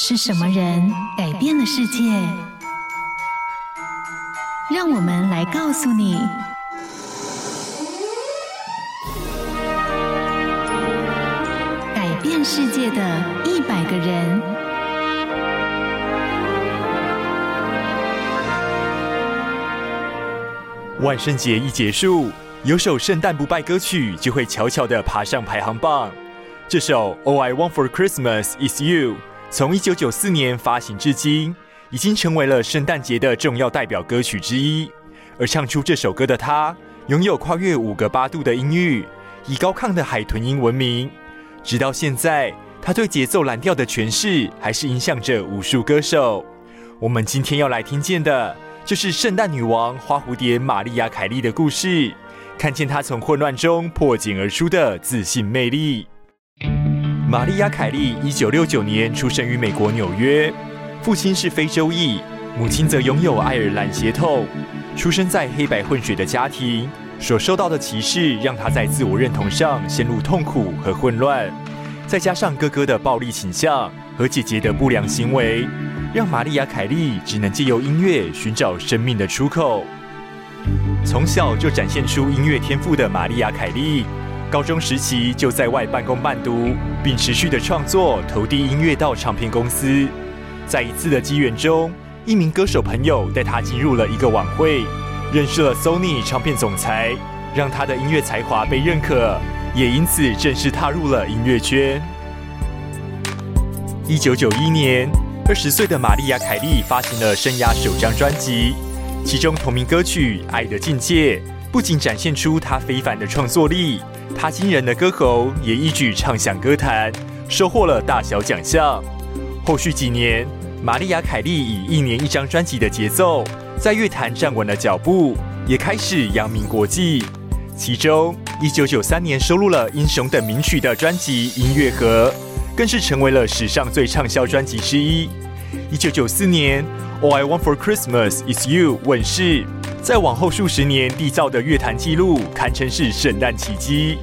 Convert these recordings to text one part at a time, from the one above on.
是什么人改变了世界？让我们来告诉你：改变世界的一百个人。万圣节一结束，有首圣诞不败歌曲就会悄悄地爬上排行榜。这首《All I Want for Christmas Is You》。从一九九四年发行至今，已经成为了圣诞节的重要代表歌曲之一。而唱出这首歌的他，拥有跨越五个八度的音域，以高亢的海豚音闻名。直到现在，他对节奏蓝调的诠释，还是影响着无数歌手。我们今天要来听见的，就是圣诞女王花蝴蝶玛丽亚凯莉的故事，看见她从混乱中破茧而出的自信魅力。玛丽亚·凯莉一九六九年出生于美国纽约，父亲是非洲裔，母亲则拥有爱尔兰血统。出生在黑白混血的家庭，所受到的歧视让她在自我认同上陷入痛苦和混乱。再加上哥哥的暴力倾向和姐姐的不良行为，让玛丽亚·凯莉只能借由音乐寻找生命的出口。从小就展现出音乐天赋的玛丽亚·凯莉。高中时期就在外半工半读，并持续的创作，投递音乐到唱片公司。在一次的机缘中，一名歌手朋友带他进入了一个晚会，认识了 Sony 唱片总裁，让他的音乐才华被认可，也因此正式踏入了音乐圈。一九九一年，二十岁的玛丽亚·凯莉发行了生涯首张专辑，其中同名歌曲《爱的境界》不仅展现出她非凡的创作力。他惊人的歌喉也一举唱响歌坛，收获了大小奖项。后续几年，玛丽亚·凯莉以一年一张专辑的节奏，在乐坛站稳了脚步，也开始扬名国际。其中，一九九三年收录了《英雄等名曲》的专辑《音乐盒》，更是成为了史上最畅销专辑之一。一九九四年，《All I Want for Christmas Is You》问世。在往后数十年缔造的乐坛纪录，堪称是圣诞奇迹。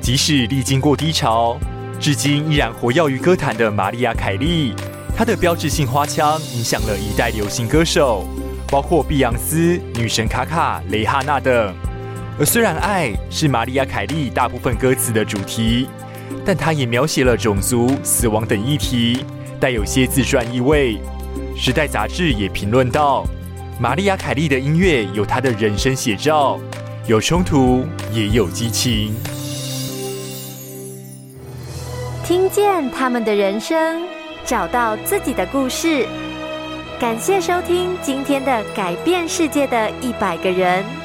即使历经过低潮，至今依然活跃于歌坛的玛丽亚·凯莉，她的标志性花腔影响了一代流行歌手，包括碧昂斯、女神卡卡、蕾哈娜等。而虽然爱是玛丽亚·凯莉大部分歌词的主题，但她也描写了种族、死亡等议题，带有些自传意味。时代杂志也评论道。玛利亚·凯莉的音乐有她的人生写照，有冲突，也有激情。听见他们的人生，找到自己的故事。感谢收听今天的改变世界的一百个人。